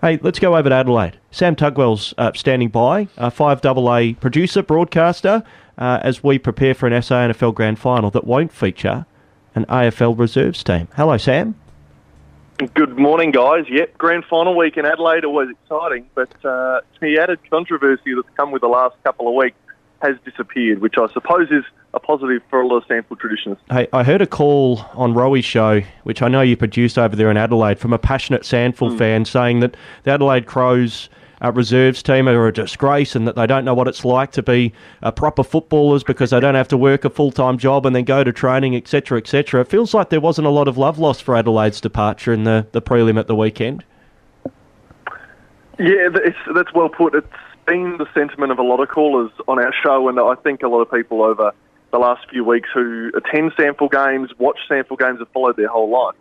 Hey, let's go over to Adelaide. Sam Tugwell's uh, standing by, a 5AA producer, broadcaster, uh, as we prepare for an SANFL Grand Final that won't feature an AFL reserves team. Hello, Sam. Good morning, guys. Yep, Grand Final week in Adelaide, always exciting, but uh, the added controversy that's come with the last couple of weeks has disappeared, which I suppose is a positive for a lot of SANFL traditions. Hey, I heard a call on Rowy's show, which I know you produced over there in Adelaide, from a passionate SANFL mm. fan saying that the Adelaide Crows uh, reserves team are a disgrace and that they don't know what it's like to be uh, proper footballers because they don't have to work a full time job and then go to training, etc., etc. It feels like there wasn't a lot of love lost for Adelaide's departure in the, the prelim at the weekend. Yeah, that's well put. It's been the sentiment of a lot of callers on our show, and I think a lot of people over the last few weeks who attend SANFL games, watch SANFL games, have followed their whole life.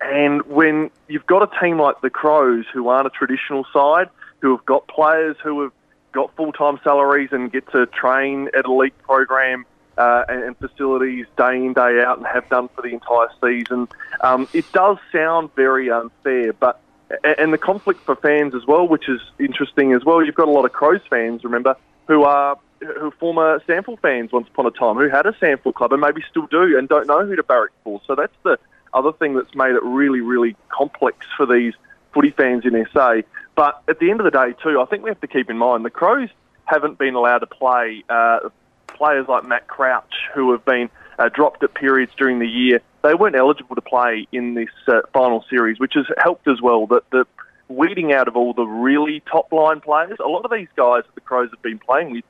And when you've got a team like the Crows, who aren't a traditional side, who have got players who have got full time salaries and get to train at elite program uh, and, and, facilities day in, day out, and have done for the entire season, um, it does sound very unfair. But and the conflict for fans as well, which is interesting as well. You've got a lot of Crows fans, remember, who are who former SANFL fans once upon a time, who had a SANFL club and maybe still do, and don't know who to barrack for. So that's the other thing that's made it really, really complex for these footy fans in SA. But at the end of the day, too, I think we have to keep in mind the Crows haven't been allowed to play uh, players like Matt Crouch, who have been uh, dropped at periods during the year they weren't eligible to play in this uh, final series, which has helped as well. That the weeding out of all the really top line players, a lot of these guys that the Crows have been playing with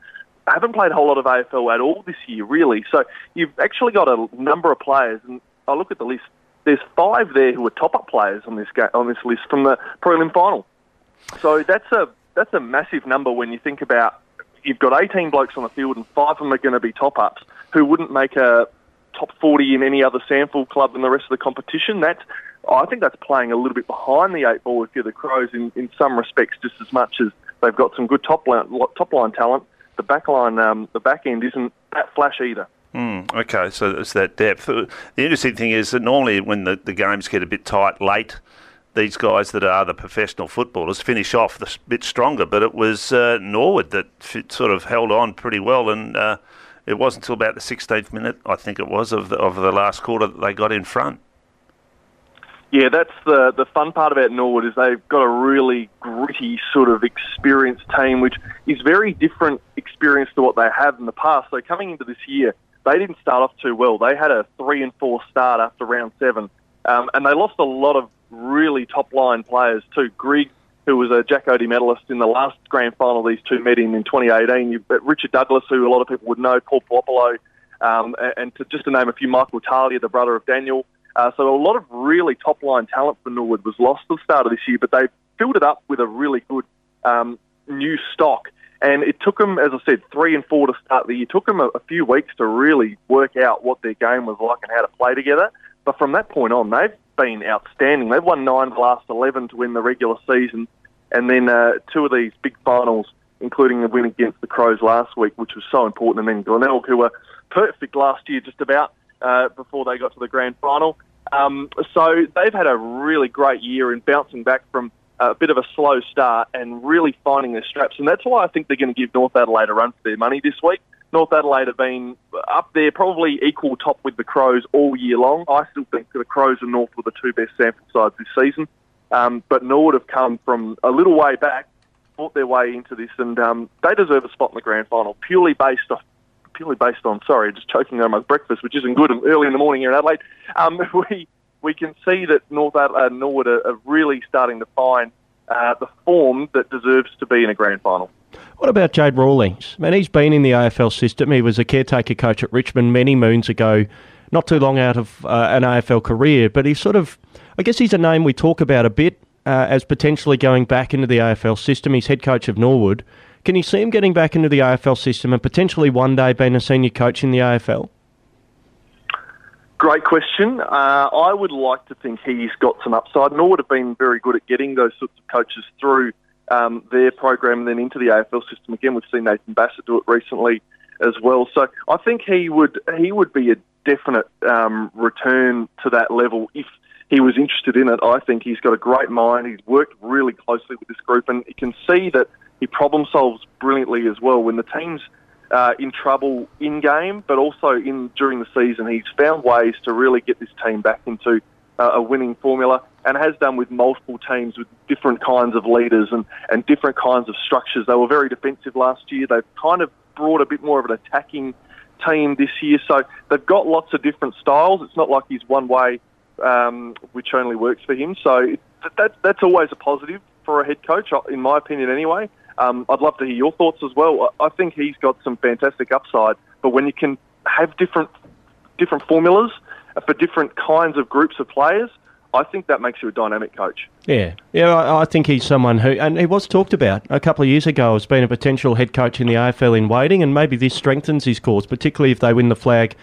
haven't played a whole lot of AFL at all this year, really. So you've actually got a number of players, and I look at the list. There's five there who are top up players on this on this list from the prelim final. So that's a that's a massive number when you think about you've got 18 blokes on the field and five of them are going to be top ups who wouldn't make a top 40 in any other SANFL club in the rest of the competition. That I think that's playing a little bit behind the eight ball if you're the Crows in, in some respects, just as much as they've got some good top line, top line talent. The back line, um, the back end isn't that flash either. Mm, okay, so it's that depth. The interesting thing is that normally when the, the games get a bit tight late, these guys that are the professional footballers finish off a bit stronger. But it was uh, Norwood that sort of held on pretty well and. Uh, it wasn't until about the 16th minute, I think it was, of the, of the last quarter that they got in front. Yeah, that's the the fun part about Norwood is they've got a really gritty sort of experienced team, which is very different experience to what they had in the past. So coming into this year, they didn't start off too well. They had a three and four start after round seven, um, and they lost a lot of really top line players too. Grigg who was a Jack Oatey medalist in the last grand final these two met in in 2018. You've got Richard Douglas, who a lot of people would know, Paul Puopolo, um, and to, just to name a few, Michael Talia, the brother of Daniel. Uh, so a lot of really top-line talent for Norwood was lost at the start of this year, but they filled it up with a really good um, new stock. And it took them, as I said, three and four to start the year. It took them a, a few weeks to really work out what their game was like and how to play together. But from that point on, they've been outstanding. They've won nine of the last 11 to win the regular season. And then uh, two of these big finals, including the win against the Crows last week, which was so important. And then Glenelg, who were perfect last year just about uh, before they got to the grand final. Um, so they've had a really great year in bouncing back from a bit of a slow start and really finding their straps. And that's why I think they're going to give North Adelaide a run for their money this week. North Adelaide have been up there, probably equal top with the Crows all year long. I still think the Crows and North were the two best SANFL sides this season. Um, but Norwood have come from a little way back, fought their way into this, and um, they deserve a spot in the grand final purely based off. Purely based on, sorry, just choking on my breakfast, which isn't good early in the morning here in Adelaide. Um, we we can see that North Adelaide, uh, Norwood are, are really starting to find uh, the form that deserves to be in a grand final. What about Jade Rawlings? I mean, he's been in the AFL system. He was a caretaker coach at Richmond many moons ago, not too long out of uh, an AFL career, but he's sort of, I guess he's a name we talk about a bit uh, as potentially going back into the AFL system. He's head coach of Norwood. Can you see him getting back into the AFL system and potentially one day being a senior coach in the AFL? Great question. Uh, I would like to think he's got some upside. Norwood have been very good at getting those sorts of coaches through um, their program and then into the AFL system. Again, we've seen Nathan Bassett do it recently as well. So I think he would he would be a definite um, return to that level if he was interested in it. I think he's got a great mind. He's worked really closely with this group, and you can see that he problem solves brilliantly as well. When the team's uh, in trouble in game, but also in during the season, he's found ways to really get this team back into uh, a winning formula, and has done with multiple teams with different kinds of leaders and, and different kinds of structures. They were very defensive last year. They've kind of brought a bit more of an attacking team this year, so they've got lots of different styles. It's not like he's one way, um, which only works for him. So that, that's always a positive for a head coach, in my opinion, anyway. Um, I'd love to hear your thoughts as well. I think he's got some fantastic upside, but when you can have different different formulas for different kinds of groups of players, I think that makes you a dynamic coach. Yeah, yeah, I, I, think he's someone who, and he was talked about a couple of years ago as being a potential head coach in the AFL in waiting, and maybe this strengthens his cause, particularly if they win the flag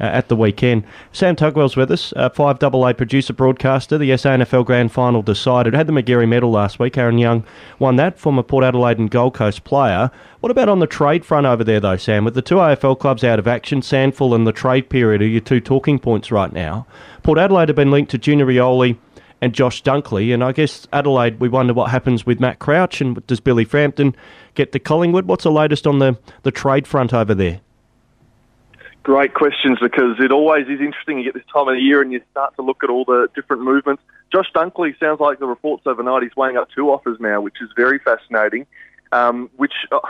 uh, at the weekend. Sam Tugwell's with us, uh, 5AA producer broadcaster. The SANFL Grand Final decided. Had the Magarey medal last week. Aaron Young won that, former Port Adelaide and Gold Coast player. What about on the trade front over there, though, Sam? With the two AFL clubs out of action, SANFL and the trade period are your two talking points right now. Port Adelaide have been linked to Junior Rioli and Josh Dunkley. And I guess Adelaide, we wonder what happens with Matt Crouch and does Billy Frampton get to Collingwood? What's the latest on the, the trade front over there? Great questions because it always is interesting. You get this time of the year and you start to look at all the different movements. Josh Dunkley sounds like the reports overnight he's weighing up two offers now, which is very fascinating. Um, which, uh,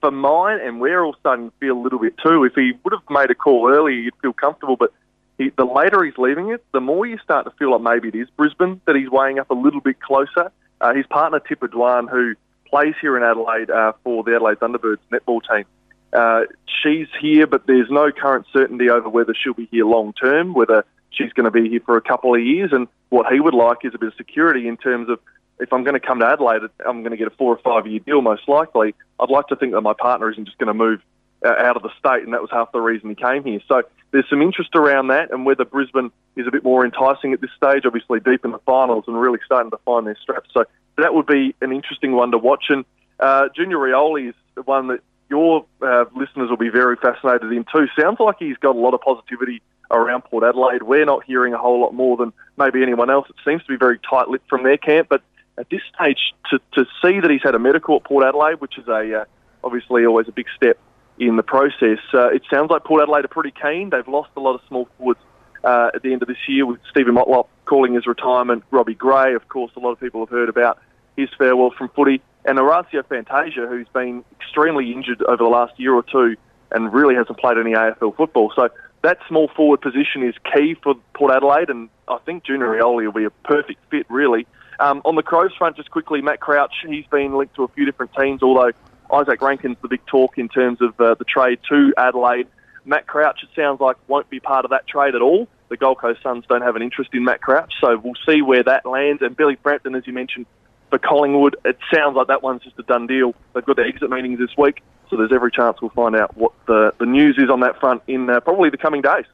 for mine, and we're all starting to feel a little bit too. If he would have made a call earlier, you'd feel comfortable. But he, the later he's leaving it, the more you start to feel like maybe it is Brisbane that he's weighing up a little bit closer. Uh, his partner Tippah Dwan, who plays here in Adelaide uh, for the Adelaide Thunderbirds netball team, uh, she's here, but there's no current certainty over whether she'll be here long term, whether she's going to be here for a couple of years. And what he would like is a bit of security in terms of if I'm going to come to Adelaide, I'm going to get a four or five year deal most likely. I'd like to think that my partner isn't just going to move uh, out of the state, and that was half the reason he came here. So there's some interest around that, and whether Brisbane is a bit more enticing at this stage, obviously deep in the finals and really starting to find their straps. So that would be an interesting one to watch. And uh, Junior Rioli is the one that your uh, listeners will be very fascinated in too. Sounds like he's got a lot of positivity around Port Adelaide. We're not hearing a whole lot more than maybe anyone else. It seems to be very tight-lipped from their camp, but at this stage, to, to see that he's had a medical at Port Adelaide, which is a uh, obviously always a big step in the process, uh, it sounds like Port Adelaide are pretty keen. They've lost a lot of small forwards uh, at the end of this year with Steven Motlop calling his retirement. Robbie Gray, of course, a lot of people have heard about his farewell from footy and Orazio Fantasia, who's been extremely injured over the last year or two and really hasn't played any AFL football. So that small forward position is key for Port Adelaide, and I think Junior Rioli will be a perfect fit, really. Um, on the Crows front, just quickly, Matt Crouch, he's been linked to a few different teams, although Izak Rankine's the big talk in terms of uh, the trade to Adelaide. Matt Crouch, it sounds like, won't be part of that trade at all. The Gold Coast Suns don't have an interest in Matt Crouch, so we'll see where that lands. And Billy Frampton, as you mentioned, for Collingwood, it sounds like that one's just a done deal. They've got their exit meetings this week, so there's every chance we'll find out what the, the news is on that front in uh, probably the coming days.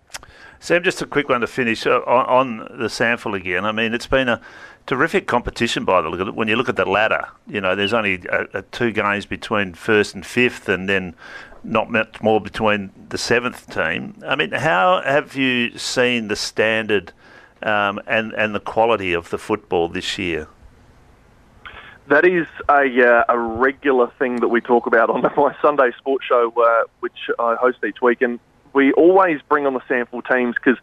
Sam, just a quick one to finish uh, on, on the SANFL again. I mean, it's been a terrific competition by the look of it. When you look at the ladder, you know, there's only a, a two games between first and fifth, and then not much more between the seventh team. I mean, how have you seen the standard um, and and the quality of the football this year? That is a, uh, a regular thing that we talk about on my Sunday sports show, uh, which I host each week. And we always bring on the SANFL teams because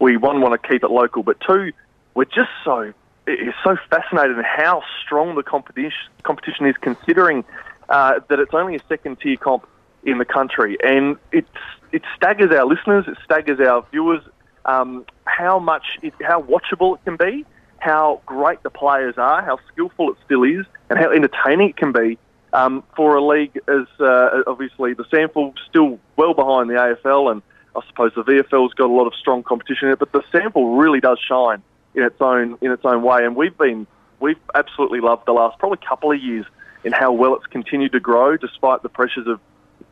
we, one, want to keep it local, but two, we're just so it's so fascinated in how strong the competition competition is, considering uh, that it's only a second tier comp in the country, and it's it staggers our listeners, it staggers our viewers, um, how much it, how watchable it can be how great the players are, how skillful it still is, and how entertaining it can be um, for a league as uh, obviously the SANFL still well behind the AFL, and I suppose the VFL's got a lot of strong competition in it. But the SANFL really does shine in its own in its own way, and we've been we've absolutely loved the last probably couple of years in how well it's continued to grow despite the pressures of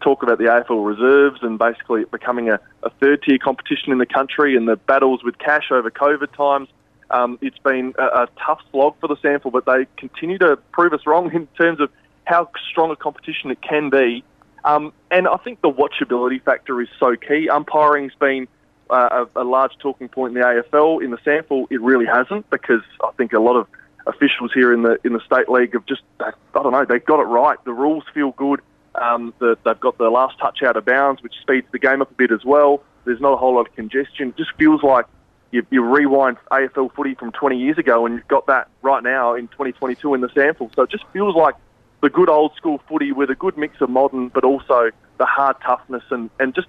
talk about the AFL reserves and basically becoming a, a third tier competition in the country and the battles with cash over COVID times. Um, it's been a, a, tough slog for the SANFL, but they continue to prove us wrong in terms of how strong a competition it can be. Um, and I think the watchability factor is so key. Umpiring's been uh, a, a large talking point in the AFL. In the SANFL, it really hasn't because I think a lot of officials here in the in the state league have just I don't know they've got it right. The rules feel good. Um, the, they've got the last touch out of bounds, which speeds the game up a bit as well. There's not a whole lot of congestion. It just feels like you, you rewind AFL footy from 20 years ago, and you've got that right now in 2022 in the SANFL. So it just feels like the good old school footy with a good mix of modern, but also the hard toughness and, and just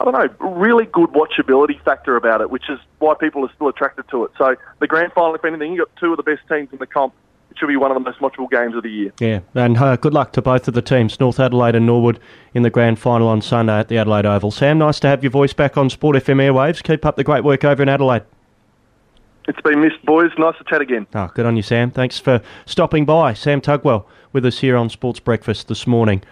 I don't know, really good watchability factor about it, which is why people are still attracted to it. So the grand final, if anything, you've got two of the best teams in the comp. Should be one of the most watchable games of the year. Yeah, and uh, good luck to both of the teams, North Adelaide and Norwood, in the grand final on Sunday at the Adelaide Oval. Sam, nice to have your voice back on Sport FM airwaves. Keep up the great work over in Adelaide. It's been missed, boys. Nice to chat again. Oh, good on you, Sam. Thanks for stopping by. Sam Tugwell with us here on Sports Breakfast this morning.